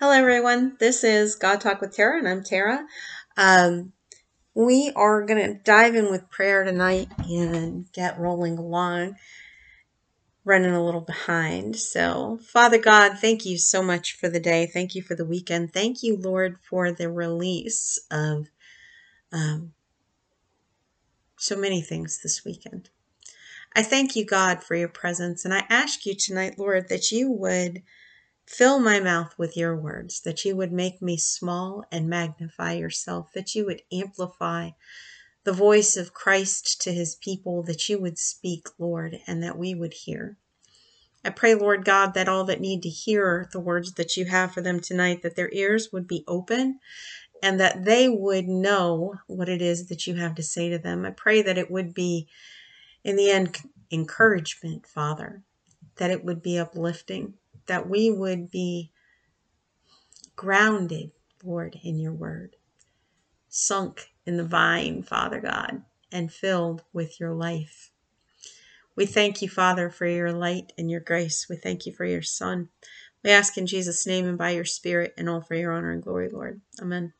Hello, everyone. This is God Talk with Tera, and I'm Tera. Um, we are going to dive in with prayer tonight and get rolling along, running a little behind. So, Father God, thank you so much for the day. Thank you for the weekend. Thank you, Lord, for the release of um, so many things this weekend. I thank you, God, for your presence, and I ask you tonight, Lord, that you would Fill my mouth with your words, that you would make me small and magnify yourself, that you would amplify the voice of Christ to his people, that you would speak, Lord, and that we would hear. I pray, Lord God, that all that need to hear the words that you have for them tonight, that their ears would be open and that they would know what it is that you have to say to them. I pray that it would be, in the end, encouragement, Father, that it would be uplifting, that we would be grounded, Lord, in your word, sunk in the vine, Father God, and filled with your life. We thank you, Father, for your light and your grace. We thank you for your Son. We ask in Jesus' name and by your Spirit and all for your honor and glory, Lord. Amen.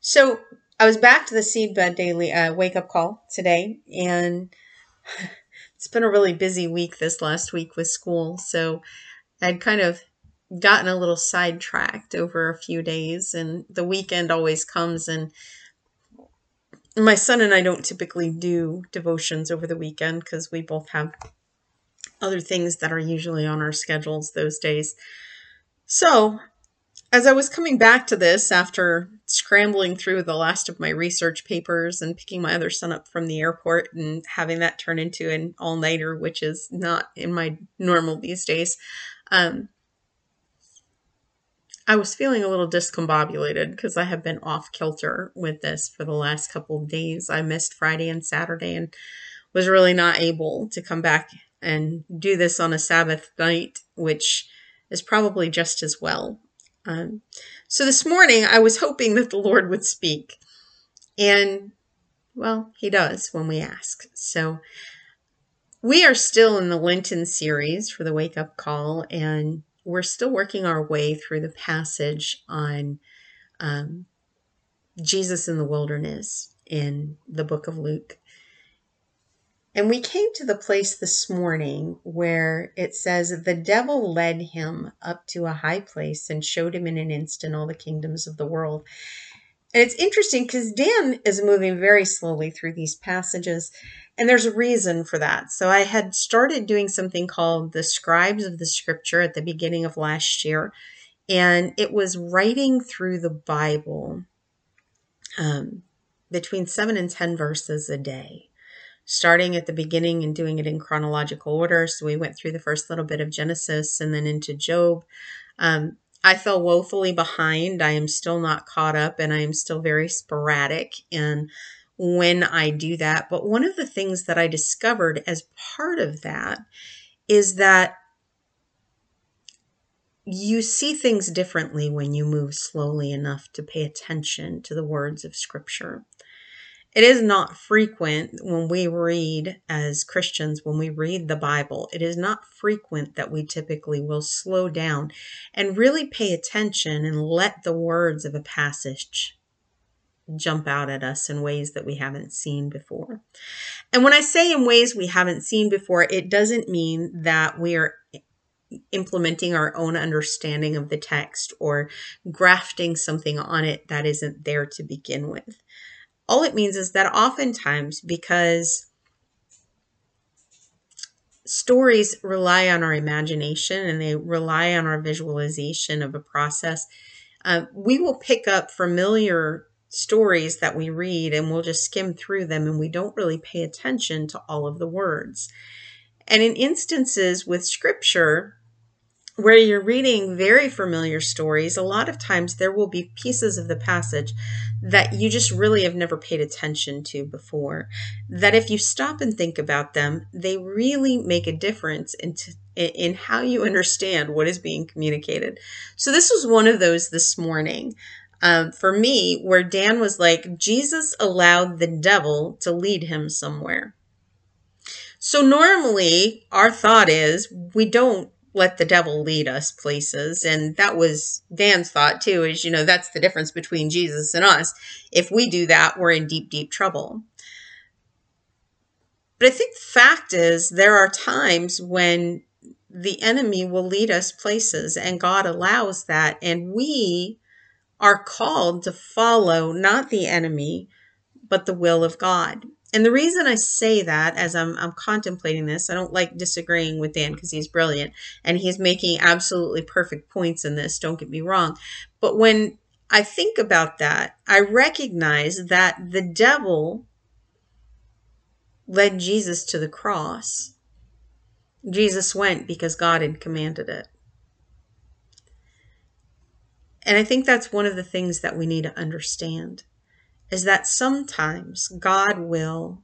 So I was back to the seedbed daily uh, wake up call today, and it's been a really busy week this last week with school. So I'd kind of gotten a little sidetracked over a few days, and the weekend always comes and my son and I don't typically do devotions over the weekend because we both have other things that are usually on our schedules those days. So, as I was coming back to this after scrambling through the last of my research papers and picking my other son up from the airport and having that turn into an all nighter, which is not in my normal these days. Um, I was feeling a little discombobulated because I have been off kilter with this for the last couple of days. I missed Friday and Saturday and was really not able to come back and do this on a Sabbath night, which is probably just as well. Um, so this morning, I was hoping that the Lord would speak. And, well, He does when we ask. So we are still in the Lenten series for the Wake Up Call, and we're still working our way through the passage on um, Jesus in the wilderness in the book of Luke. And we came to the place this morning where it says, The devil led him up to a high place and showed him in an instant all the kingdoms of the world. And it's interesting because Dan is moving very slowly through these passages, and there's a reason for that. So I had started doing something called the Scribes of the Scripture at the beginning of last year, and it was writing through the Bible um, between seven and 10 verses a day starting at the beginning and doing it in chronological order. So we went through the first little bit of Genesis and then into Job. Um, I fell woefully behind. I am still not caught up and I am still very sporadic in when I do that. But one of the things that I discovered as part of that is that you see things differently when you move slowly enough to pay attention to the words of Scripture it is not frequent when we read as Christians, when we read the Bible, it is not frequent that we typically will slow down and really pay attention and let the words of a passage jump out at us in ways that we haven't seen before. And when I say in ways we haven't seen before, it doesn't mean that we are implementing our own understanding of the text or grafting something on it that isn't there to begin with. All it means is that oftentimes, because stories rely on our imagination and they rely on our visualization of a process, uh, we will pick up familiar stories that we read and we'll just skim through them and we don't really pay attention to all of the words. And in instances with scripture, where you're reading very familiar stories, a lot of times there will be pieces of the passage that you just really have never paid attention to before. That if you stop and think about them, they really make a difference in, t- in how you understand what is being communicated. So, this was one of those this morning. Um, for me, where Dan was like, Jesus allowed the devil to lead him somewhere. So, normally, our thought is we don't let the devil lead us places. And that was Dan's thought too, is, you know, that's the difference between Jesus and us. If we do that, we're in deep, deep trouble. But I think the fact is, there are times when the enemy will lead us places, and God allows that. And we are called to follow not the enemy, but the will of God. And the reason I say that as I'm, I'm contemplating this, I don't like disagreeing with Dan because he's brilliant and he's making absolutely perfect points in this. Don't get me wrong. But when I think about that, I recognize that the devil led Jesus to the cross. Jesus went because God had commanded it. And I think that's one of the things that we need to understand is that sometimes God will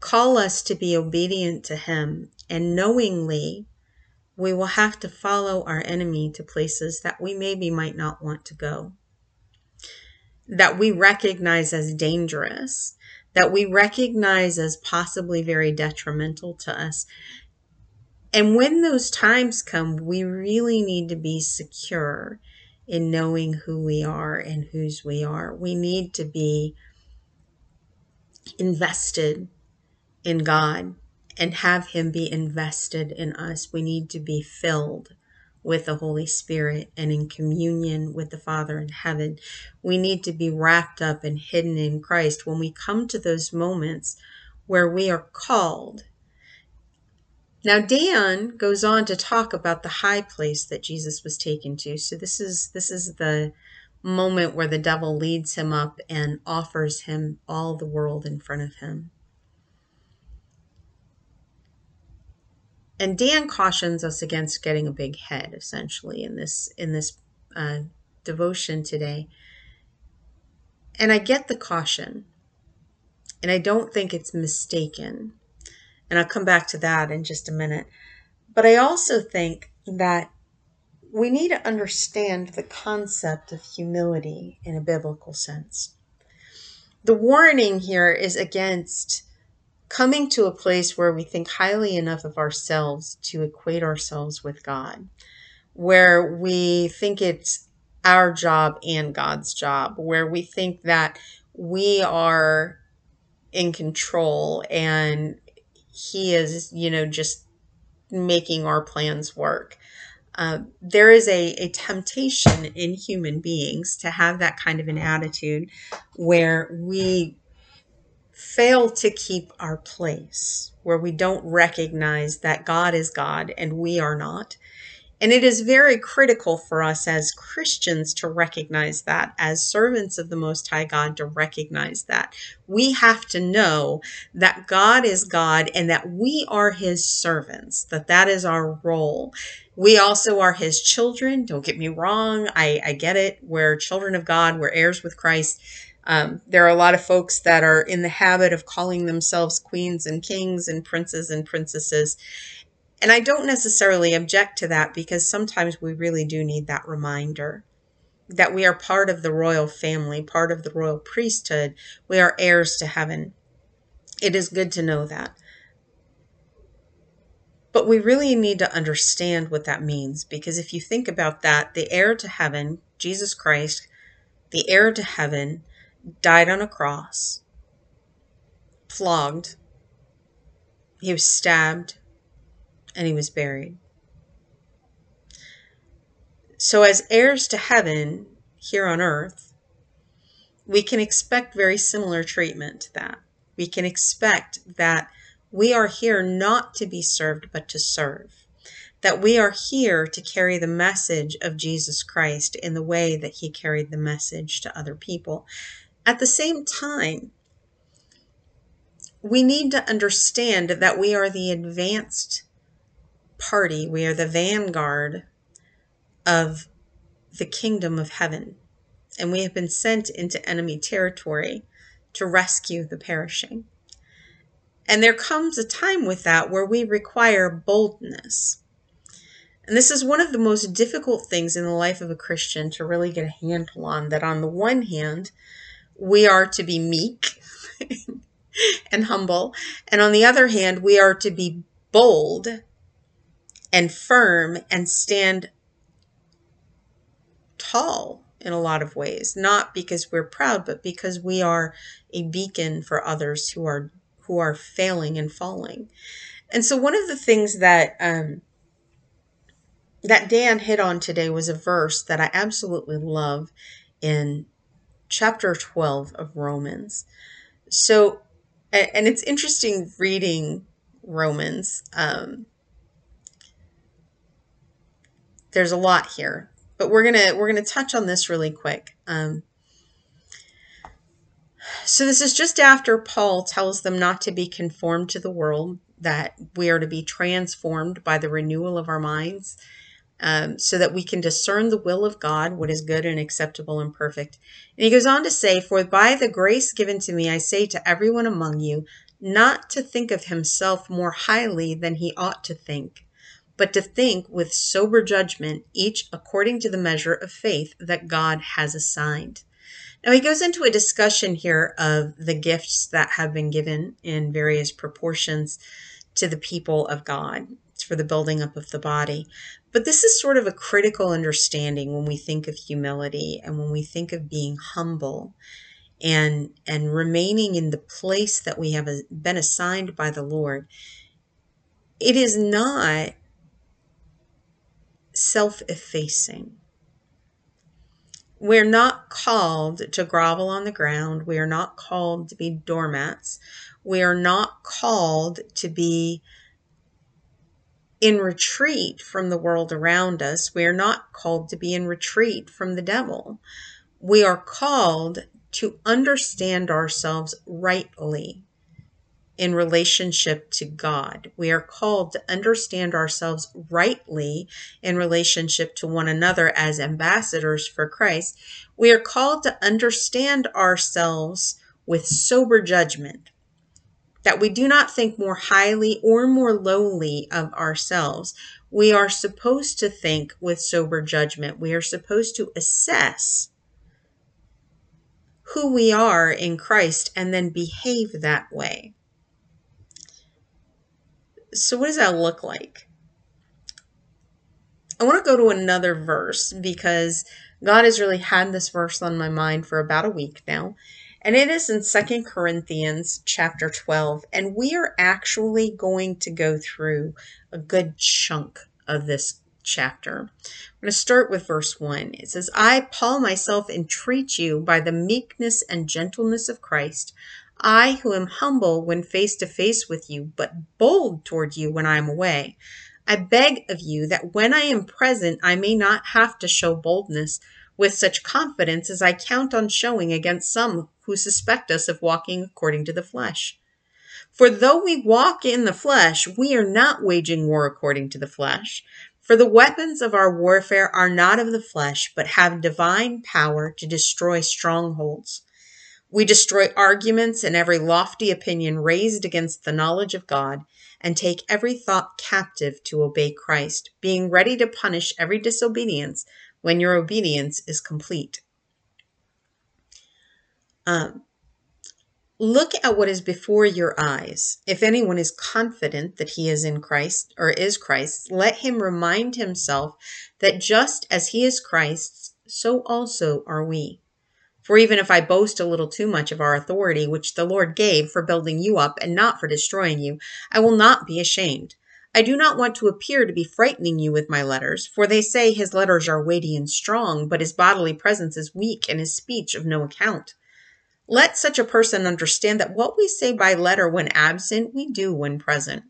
call us to be obedient to Him, and knowingly, we will have to follow our enemy to places that we maybe might not want to go, that we recognize as dangerous, that we recognize as possibly very detrimental to us. And when those times come, we really need to be secure in knowing who we are and whose we are. We need to be invested in God and have Him be invested in us. We need to be filled with the Holy Spirit and in communion with the Father in heaven. We need to be wrapped up and hidden in Christ. When we come to those moments where we are called now Dan goes on to talk about the high place that Jesus was taken to. So this is this is the moment where the devil leads him up and offers him all the world in front of him. And Dan cautions us against getting a big head, essentially, in this in this uh, devotion today. And I get the caution, and I don't think it's mistaken. And I'll come back to that in just a minute. But I also think that we need to understand the concept of humility in a biblical sense. The warning here is against coming to a place where we think highly enough of ourselves to equate ourselves with God, where we think it's our job and God's job, where we think that we are in control and he is, you know, just making our plans work. Uh, there is a, a temptation in human beings to have that kind of an attitude where we fail to keep our place, where we don't recognize that God is God and we are not, and it is very critical for us as Christians to recognize that, as servants of the Most High God, to recognize that. We have to know that God is God and that we are His servants, that that is our role. We also are His children. Don't get me wrong. I, I get it. We're children of God, we're heirs with Christ. Um, there are a lot of folks that are in the habit of calling themselves queens and kings and princes and princesses. And I don't necessarily object to that because sometimes we really do need that reminder that we are part of the royal family, part of the royal priesthood. We are heirs to heaven. It is good to know that. But we really need to understand what that means because if you think about that, the heir to heaven, Jesus Christ, the heir to heaven, died on a cross, flogged, he was stabbed, and he was buried. So, as heirs to heaven here on earth, we can expect very similar treatment to that. We can expect that we are here not to be served, but to serve. That we are here to carry the message of Jesus Christ in the way that he carried the message to other people. At the same time, we need to understand that we are the advanced party. We are the vanguard of the kingdom of heaven. And we have been sent into enemy territory to rescue the perishing. And there comes a time with that where we require boldness. And this is one of the most difficult things in the life of a Christian to really get a handle on. That on the one hand, we are to be meek and humble. And on the other hand, we are to be bold and firm and stand tall in a lot of ways not because we're proud but because we are a beacon for others who are who are failing and falling and so one of the things that um, that Dan hit on today was a verse that I absolutely love in chapter 12 of Romans. So, and it's interesting reading Romans. Um, there's a lot here, but we're gonna we're gonna touch on this really quick. Um, so this is just after Paul tells them not to be conformed to the world, that we are to be transformed by the renewal of our minds um, so that we can discern the will of God, what is good and acceptable and perfect. And he goes on to say, For by the grace given to me, I say to everyone among you, not to think of himself more highly than he ought to think, but to think with sober judgment, each according to the measure of faith that God has assigned. Now, he goes into a discussion here of the gifts that have been given in various proportions to the people of God. It's for the building up of the body. But this is sort of a critical understanding when we think of humility and when we think of being humble and and remaining in the place that we have been assigned by the Lord. It is not self-effacing. We're not called to grovel on the ground. We are not called to be doormats. We are not called to be in retreat from the world around us. We are not called to be in retreat from the devil. We are called to understand ourselves rightly in relationship to God. We are called to understand ourselves rightly in relationship to one another as ambassadors for Christ. We are called to understand ourselves with sober judgment that we do not think more highly or more lowly of ourselves. We are supposed to think with sober judgment. We are supposed to assess who we are in Christ and then behave that way. So, what does that look like? I want to go to another verse because God has really had this verse on my mind for about a week now and it is in Second Corinthians chapter 12. And we are actually going to go through a good chunk of this chapter. I'm going to start with verse 1. It says, I, Paul, myself entreat you by the meekness and gentleness of Christ, I who am humble when face to face with you, but bold toward you when I am away. I beg of you that when I am present, I may not have to show boldness with such confidence as I count on showing against some who suspect us of walking according to the flesh. For though we walk in the flesh, we are not waging war according to the flesh. For the weapons of our warfare are not of the flesh, but have divine power to destroy strongholds. We destroy arguments and every lofty opinion raised against the knowledge of God, and take every thought captive to obey Christ, being ready to punish every disobedience when your obedience is complete. Um, look at what is before your eyes. If anyone is confident that he is in Christ or is Christ, let him remind himself that just as he is Christ's, so also are we. For even if I boast a little too much of our authority, which the Lord gave for building you up and not for destroying you, I will not be ashamed I do not want to appear to be frightening you with my letters, for they say his letters are weighty and strong, but his bodily presence is weak and his speech of no account. Let such a person understand that what we say by letter when absent, we do when present.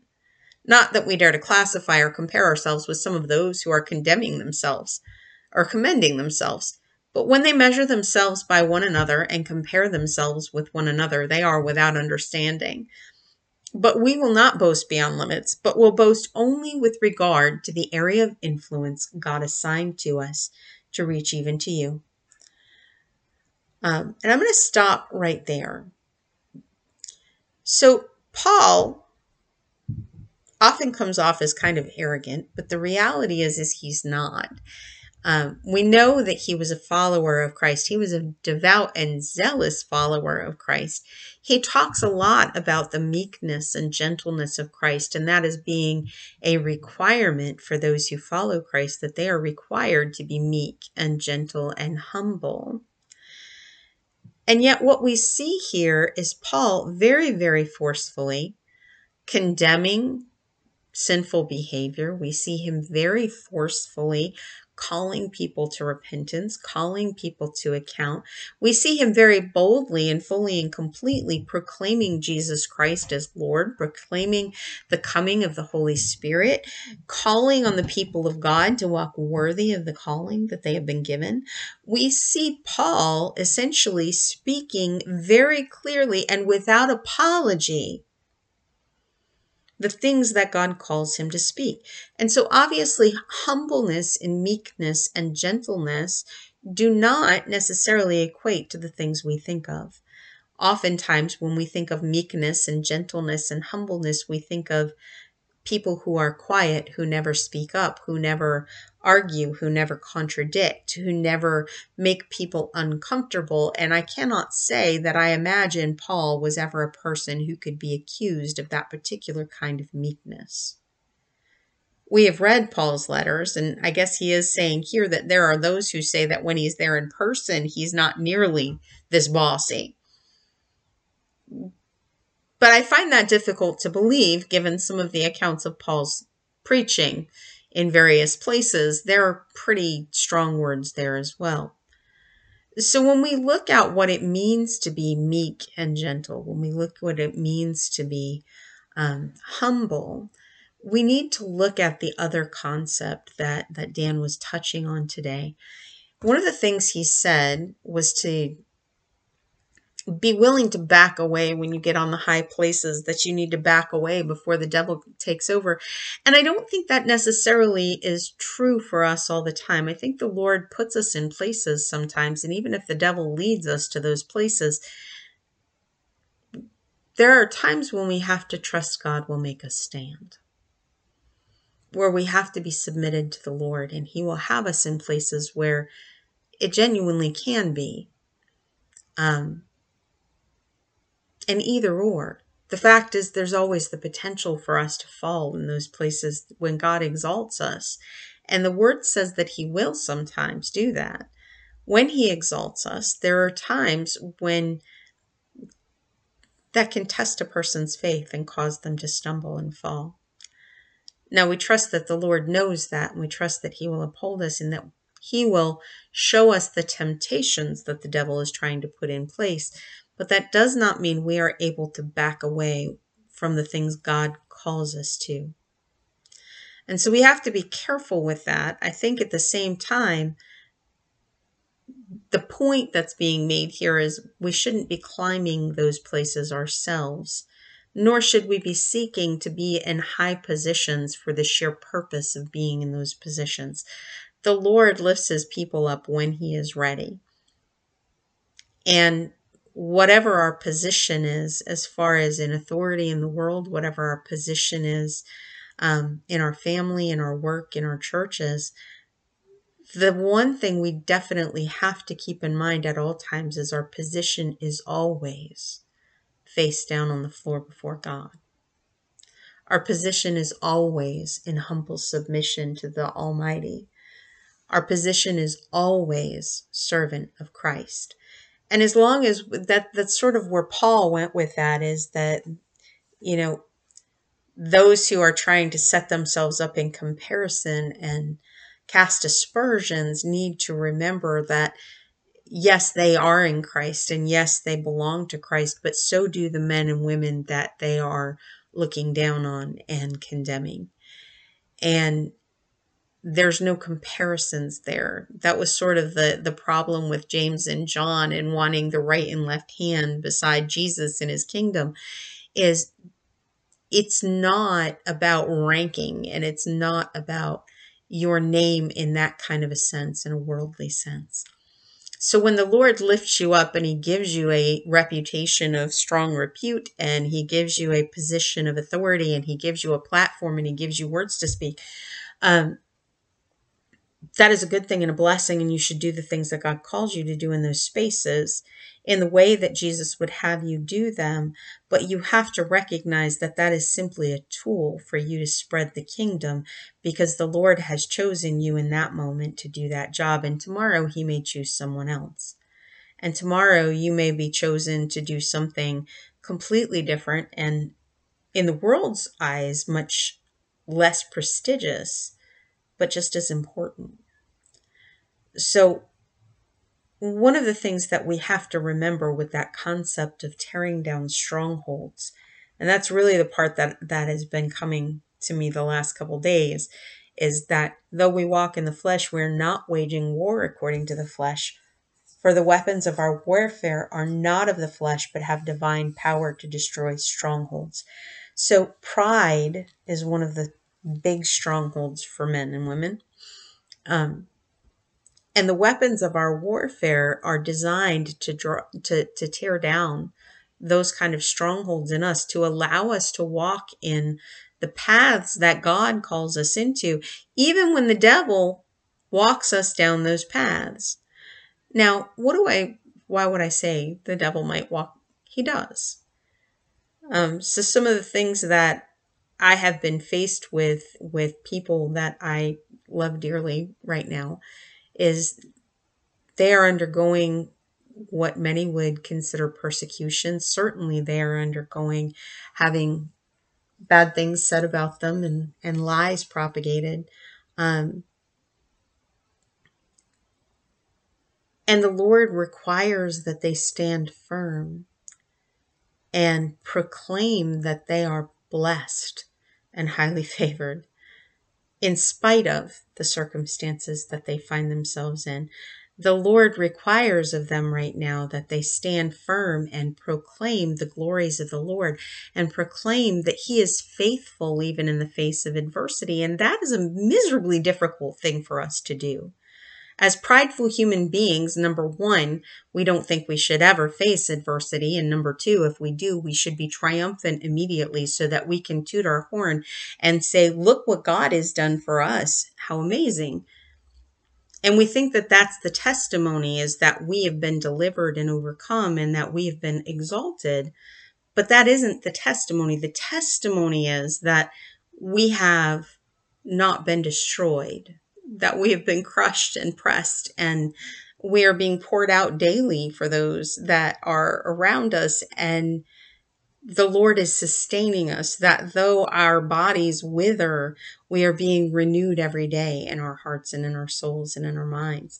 Not that we dare to classify or compare ourselves with some of those who are condemning themselves or commending themselves. But when they measure themselves by one another and compare themselves with one another, they are without understanding. But we will not boast beyond limits, but will boast only with regard to the area of influence God assigned to us to reach even to you. Um, and I'm going to stop right there. So, Paul often comes off as kind of arrogant, but the reality is, is he's not. Um, we know that he was a follower of Christ. He was a devout and zealous follower of Christ. He talks a lot about the meekness and gentleness of Christ, and that is being a requirement for those who follow Christ, that they are required to be meek and gentle and humble. And yet, what we see here is Paul very, very forcefully condemning sinful behavior. We see him very forcefully calling people to repentance, calling people to account. We see him very boldly and fully and completely proclaiming Jesus Christ as Lord, proclaiming the coming of the Holy Spirit, calling on the people of God to walk worthy of the calling that they have been given. We see Paul essentially speaking very clearly and without apology the things that God calls him to speak. And so, obviously, humbleness and meekness and gentleness do not necessarily equate to the things we think of. Oftentimes, when we think of meekness and gentleness and humbleness, we think of people who are quiet, who never speak up, who never argue, who never contradict, who never make people uncomfortable. And I cannot say that I imagine Paul was ever a person who could be accused of that particular kind of meekness. We have read Paul's letters, and I guess he is saying here that there are those who say that when he's there in person, he's not nearly this bossy. But I find that difficult to believe given some of the accounts of Paul's preaching in various places. There are pretty strong words there as well. So when we look at what it means to be meek and gentle, when we look what it means to be um, humble, we need to look at the other concept that that Dan was touching on today. One of the things he said was to be willing to back away when you get on the high places that you need to back away before the devil takes over. And I don't think that necessarily is true for us all the time. I think the Lord puts us in places sometimes, and even if the devil leads us to those places, there are times when we have to trust God will make us stand. Where we have to be submitted to the Lord, and He will have us in places where it genuinely can be. Um, and either or. The fact is, there's always the potential for us to fall in those places when God exalts us. And the word says that He will sometimes do that. When He exalts us, there are times when that can test a person's faith and cause them to stumble and fall. Now, we trust that the Lord knows that, and we trust that He will uphold us and that He will show us the temptations that the devil is trying to put in place but that does not mean we are able to back away from the things God calls us to. And so we have to be careful with that. I think at the same time, the point that's being made here is we shouldn't be climbing those places ourselves, nor should we be seeking to be in high positions for the sheer purpose of being in those positions. The Lord lifts his people up when he is ready. And whatever our position is, as far as in authority in the world, whatever our position is um, in our family, in our work, in our churches, the one thing we definitely have to keep in mind at all times is our position is always face down on the floor before God. Our position is always in humble submission to the Almighty. Our position is always servant of Christ and as long as that that's sort of where paul went with that is that you know those who are trying to set themselves up in comparison and cast aspersions need to remember that yes they are in christ and yes they belong to christ but so do the men and women that they are looking down on and condemning. And there's no comparisons there. That was sort of the the problem with James and John and wanting the right and left hand beside Jesus in his kingdom is it's not about ranking and it's not about your name in that kind of a sense in a worldly sense. So when the Lord lifts you up and he gives you a reputation of strong repute and he gives you a position of authority and he gives you a platform and he gives you words to speak, um, that is a good thing and a blessing, and you should do the things that God calls you to do in those spaces in the way that Jesus would have you do them. But you have to recognize that that is simply a tool for you to spread the kingdom because the Lord has chosen you in that moment to do that job. And tomorrow he may choose someone else. And tomorrow you may be chosen to do something completely different and in the world's eyes much less prestigious, but just as important. So one of the things that we have to remember with that concept of tearing down strongholds, and that's really the part that that has been coming to me the last couple days, is that though we walk in the flesh, we're not waging war according to the flesh. For the weapons of our warfare are not of the flesh, but have divine power to destroy strongholds. So, pride is one of the big strongholds for men and women. Um, and the weapons of our warfare are designed to draw to, to tear down those kind of strongholds in us to allow us to walk in the paths that God calls us into, even when the devil walks us down those paths. Now, what do I, why would I say the devil might walk? He does. Um, so some of the things that I have been faced with with people that I love dearly right now is they are undergoing what many would consider persecution. Certainly, they are undergoing having bad things said about them and, and lies propagated. Um, and the Lord requires that they stand firm and proclaim that they are blessed and highly favored in spite of the circumstances that they find themselves in. The Lord requires of them right now that they stand firm and proclaim the glories of the Lord and proclaim that He is faithful even in the face of adversity. And that is a miserably difficult thing for us to do. As prideful human beings, number one, we don't think we should ever face adversity. And number two, if we do, we should be triumphant immediately so that we can toot our horn and say, look what God has done for us. How amazing. And we think that that's the testimony is that we have been delivered and overcome and that we have been exalted. But that isn't the testimony. The testimony is that we have not been destroyed that we have been crushed and pressed and we are being poured out daily for those that are around us and the Lord is sustaining us that though our bodies wither, we are being renewed every day in our hearts and in our souls and in our minds.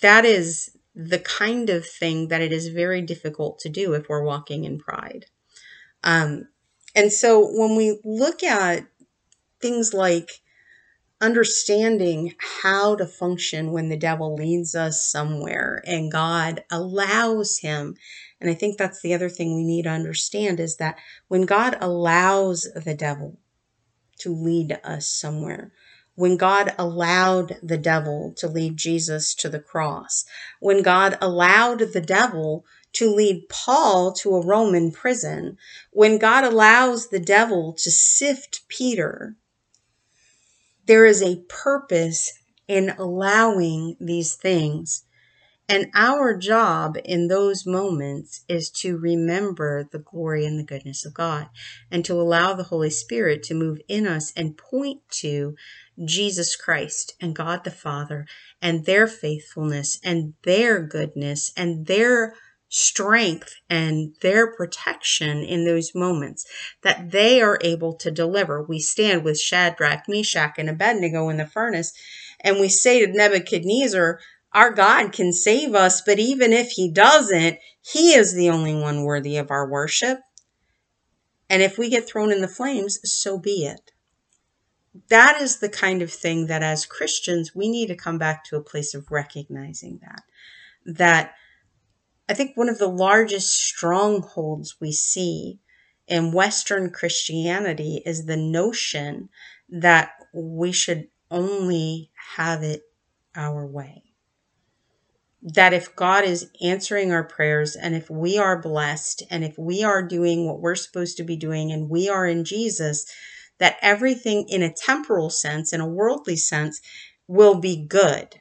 That is the kind of thing that it is very difficult to do if we're walking in pride. Um, and so when we look at things like understanding how to function when the devil leads us somewhere and God allows him. And I think that's the other thing we need to understand is that when God allows the devil to lead us somewhere, when God allowed the devil to lead Jesus to the cross, when God allowed the devil to lead Paul to a Roman prison, when God allows the devil to sift Peter there is a purpose in allowing these things. And our job in those moments is to remember the glory and the goodness of God and to allow the Holy Spirit to move in us and point to Jesus Christ and God the Father and their faithfulness and their goodness and their strength and their protection in those moments that they are able to deliver. We stand with Shadrach, Meshach, and Abednego in the furnace, and we say to Nebuchadnezzar, Our God can save us, but even if he doesn't, he is the only one worthy of our worship. And if we get thrown in the flames, so be it. That is the kind of thing that as Christians, we need to come back to a place of recognizing that. That I think one of the largest strongholds we see in Western Christianity is the notion that we should only have it our way. That if God is answering our prayers and if we are blessed and if we are doing what we're supposed to be doing and we are in Jesus, that everything in a temporal sense, in a worldly sense, will be good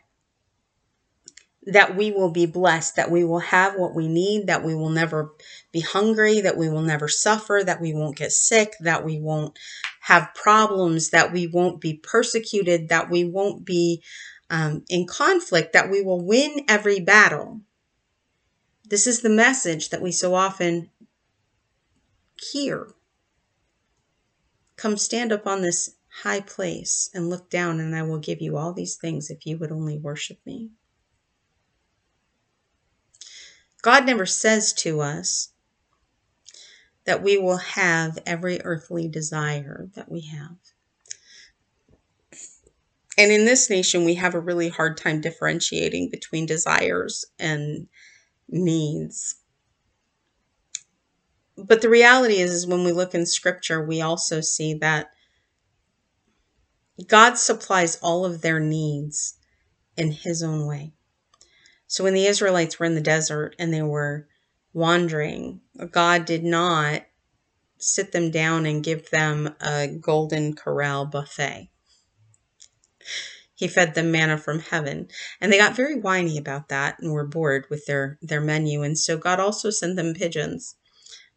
that we will be blessed, that we will have what we need, that we will never be hungry, that we will never suffer, that we won't get sick, that we won't have problems, that we won't be persecuted, that we won't be um, in conflict, that we will win every battle. This is the message that we so often hear. Come stand up on this high place and look down, and I will give you all these things if you would only worship me. God never says to us that we will have every earthly desire that we have. And in this nation, we have a really hard time differentiating between desires and needs. But the reality is, is when we look in scripture, we also see that God supplies all of their needs in his own way. So when the Israelites were in the desert and they were wandering, God did not sit them down and give them a golden corral buffet. He fed them manna from heaven. And they got very whiny about that and were bored with their, their menu. And so God also sent them pigeons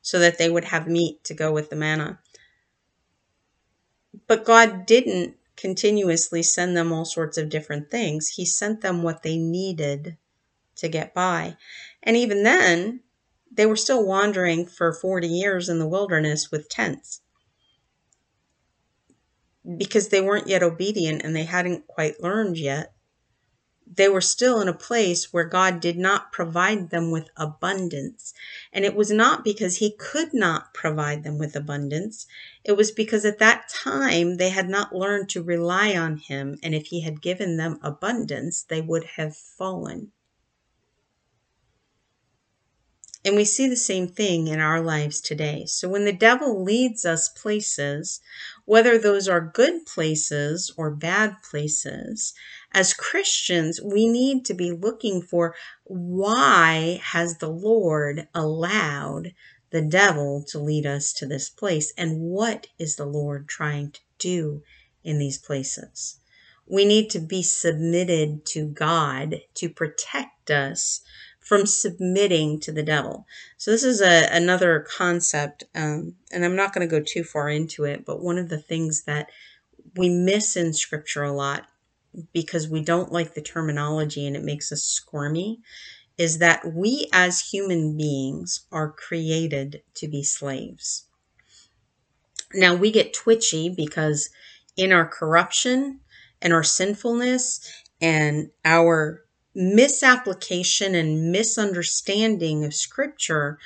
so that they would have meat to go with the manna. But God didn't continuously send them all sorts of different things. He sent them what they needed to get by. And even then, they were still wandering for 40 years in the wilderness with tents because they weren't yet obedient and they hadn't quite learned yet. They were still in a place where God did not provide them with abundance. And it was not because He could not provide them with abundance. It was because at that time they had not learned to rely on Him. And if He had given them abundance, they would have fallen. And we see the same thing in our lives today. So when the devil leads us places, whether those are good places or bad places, as Christians, we need to be looking for why has the Lord allowed the devil to lead us to this place and what is the Lord trying to do in these places? We need to be submitted to God to protect us from submitting to the devil. So this is a, another concept, um, and I'm not going to go too far into it, but one of the things that we miss in scripture a lot because we don't like the terminology and it makes us squirmy is that we as human beings are created to be slaves. Now we get twitchy because in our corruption and our sinfulness and our misapplication and misunderstanding of scripture,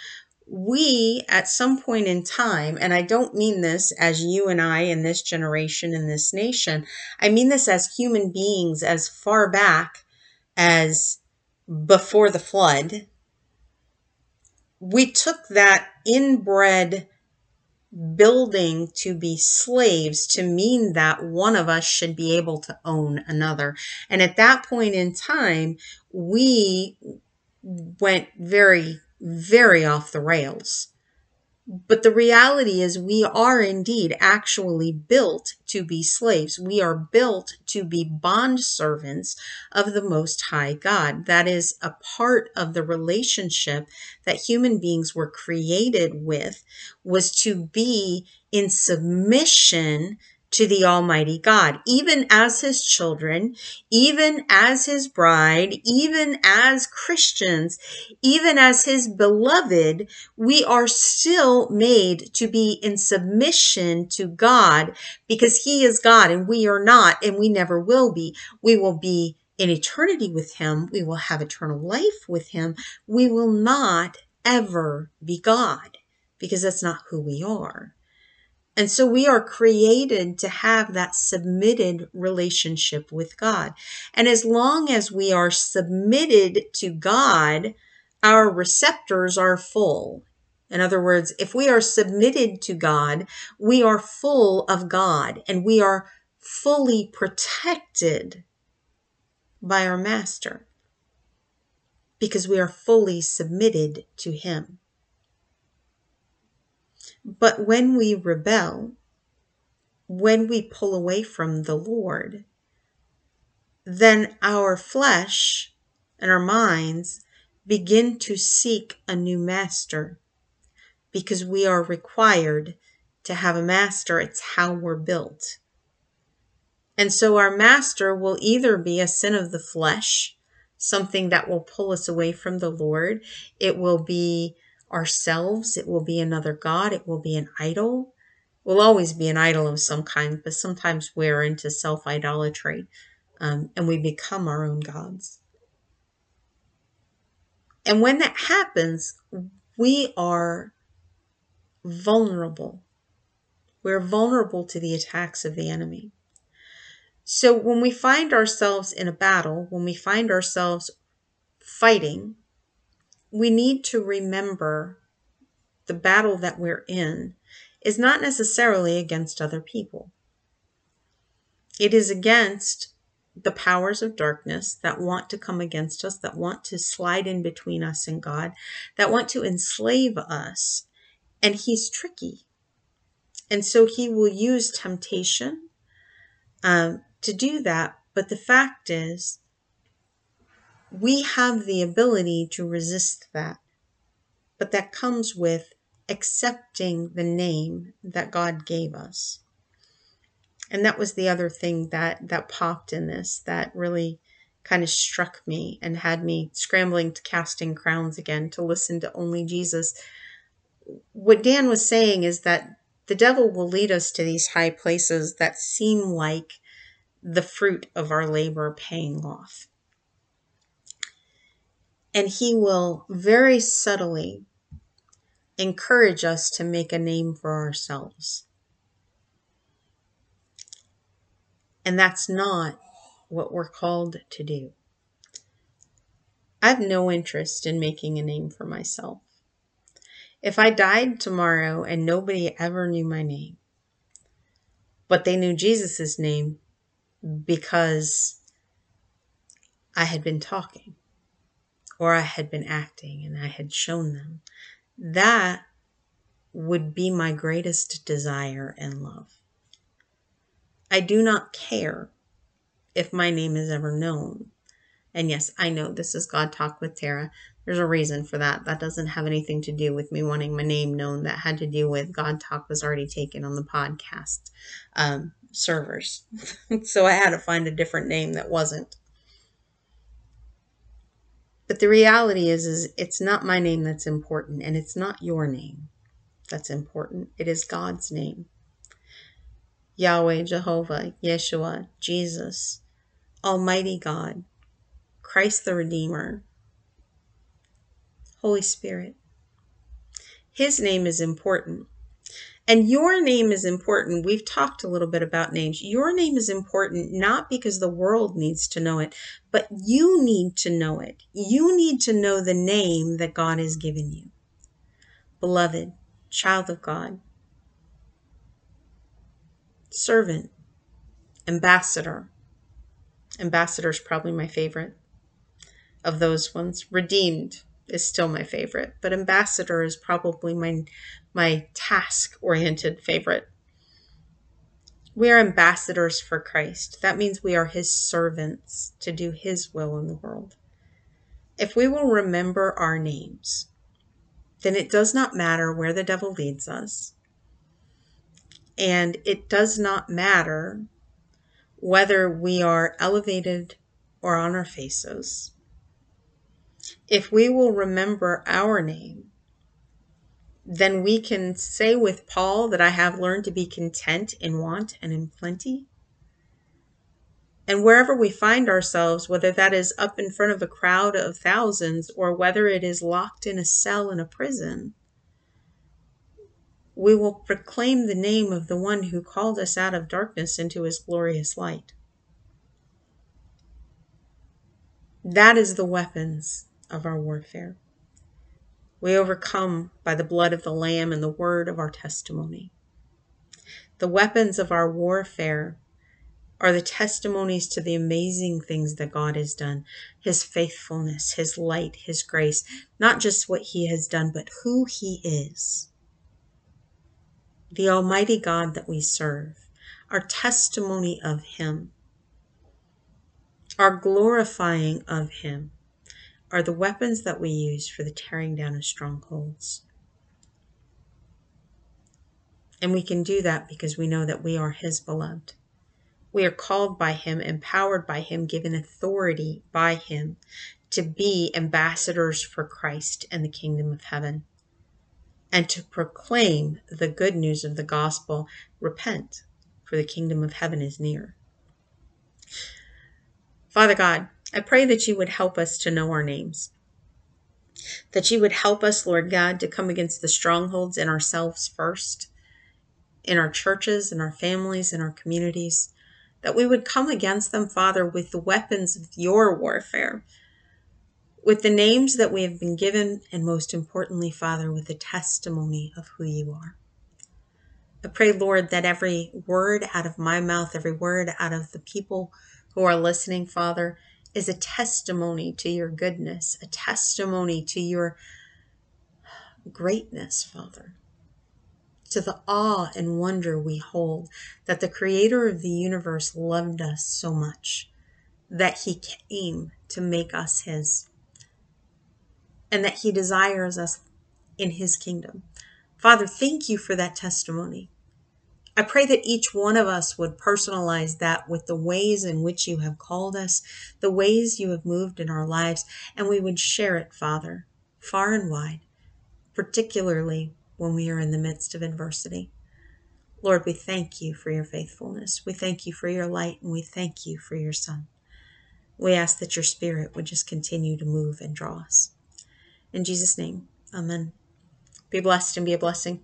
we at some point in time, and I don't mean this as you and I in this generation, in this nation, I mean this as human beings as far back as before the flood. We took that inbred building to be slaves to mean that one of us should be able to own another. And at that point in time, we went very, very off the rails. But the reality is, we are indeed actually built to be slaves. We are built to be bond servants of the Most High God. That is a part of the relationship that human beings were created with, was to be in submission to the Almighty God, even as His children, even as His bride, even as Christians, even as His beloved, we are still made to be in submission to God because He is God and we are not, and we never will be. We will be in eternity with Him. We will have eternal life with Him. We will not ever be God because that's not who we are. And so we are created to have that submitted relationship with God. And as long as we are submitted to God, our receptors are full. In other words, if we are submitted to God, we are full of God and we are fully protected by our Master because we are fully submitted to Him. But when we rebel, when we pull away from the Lord, then our flesh and our minds begin to seek a new master because we are required to have a master. It's how we're built. And so our master will either be a sin of the flesh, something that will pull us away from the Lord. It will be ourselves. It will be another God. It will be an idol. It will always be an idol of some kind, but sometimes we're into self idolatry um, and we become our own gods. And when that happens, we are vulnerable. We're vulnerable to the attacks of the enemy. So when we find ourselves in a battle, when we find ourselves fighting, we need to remember the battle that we're in is not necessarily against other people. It is against the powers of darkness that want to come against us, that want to slide in between us and God, that want to enslave us. And he's tricky. And so he will use temptation um, to do that. But the fact is, we have the ability to resist that. But that comes with accepting the name that God gave us and that was the other thing that that popped in this that really kind of struck me and had me scrambling to casting crowns again to listen to only Jesus. What Dan was saying is that the devil will lead us to these high places that seem like the fruit of our labor paying off. And he will very subtly encourage us to make a name for ourselves. And that's not what we're called to do. I have no interest in making a name for myself. If I died tomorrow and nobody ever knew my name, but they knew Jesus' name because I had been talking or I had been acting and I had shown them, that would be my greatest desire and love. I do not care if my name is ever known. And yes, I know this is God Talk with Tera. There's a reason for that. That doesn't have anything to do with me wanting my name known. That had to do with God Talk was already taken on the podcast um, servers. so I had to find a different name that wasn't. But the reality is, is it's not my name that's important, and it's not your name that's important. It is God's name. Yahweh, Jehovah, Yeshua, Jesus, Almighty God, Christ the Redeemer, Holy Spirit. His name is important. And your name is important. We've talked a little bit about names. Your name is important not because the world needs to know it, but you need to know it. You need to know the name that God has given you. Beloved, child of God, servant, ambassador. Ambassador is probably my favorite of those ones. Redeemed is still my favorite, but ambassador is probably my my task oriented favorite. We are ambassadors for Christ. That means we are his servants to do his will in the world. If we will remember our names, then it does not matter where the devil leads us. And it does not matter whether we are elevated or on our faces. If we will remember our name, then we can say with Paul that I have learned to be content in want and in plenty. And wherever we find ourselves, whether that is up in front of a crowd of thousands or whether it is locked in a cell in a prison, we will proclaim the name of the one who called us out of darkness into his glorious light. That is the weapons of our warfare. We overcome by the blood of the Lamb and the word of our testimony. The weapons of our warfare are the testimonies to the amazing things that God has done His faithfulness, His light, His grace, not just what He has done, but who He is the Almighty God that we serve, our testimony of Him. our glorifying of Him are the weapons that we use for the tearing down of strongholds. And we can do that because we know that we are His beloved. We are called by Him, empowered by Him, given authority by Him to be ambassadors for Christ and the kingdom of heaven and to proclaim the good news of the gospel. Repent, for the kingdom of heaven is near. Father God, I pray that you would help us to know our names. That you would help us, Lord God, to come against the strongholds in ourselves first, in our churches, in our families, in our communities. That we would come against them, Father, with the weapons of your warfare, with the names that we have been given, and most importantly, Father, with the testimony of who you are. I pray, Lord, that every word out of my mouth, every word out of the people who are listening, Father, is a testimony to your goodness, a testimony to your greatness, Father, to the awe and wonder we hold that the Creator of the universe loved us so much that He came to make us His, and that He desires us in His kingdom. Father, thank you for that testimony. I pray that each one of us would personalize that with the ways in which you have called us, the ways you have moved in our lives, and we would share it, Father, far and wide, particularly when we are in the midst of adversity. Lord, we thank you for your faithfulness. We thank you for your light, and we thank you for your Son. We ask that your Spirit would just continue to move and draw us. In Jesus' name, Amen. Be blessed and be a blessing.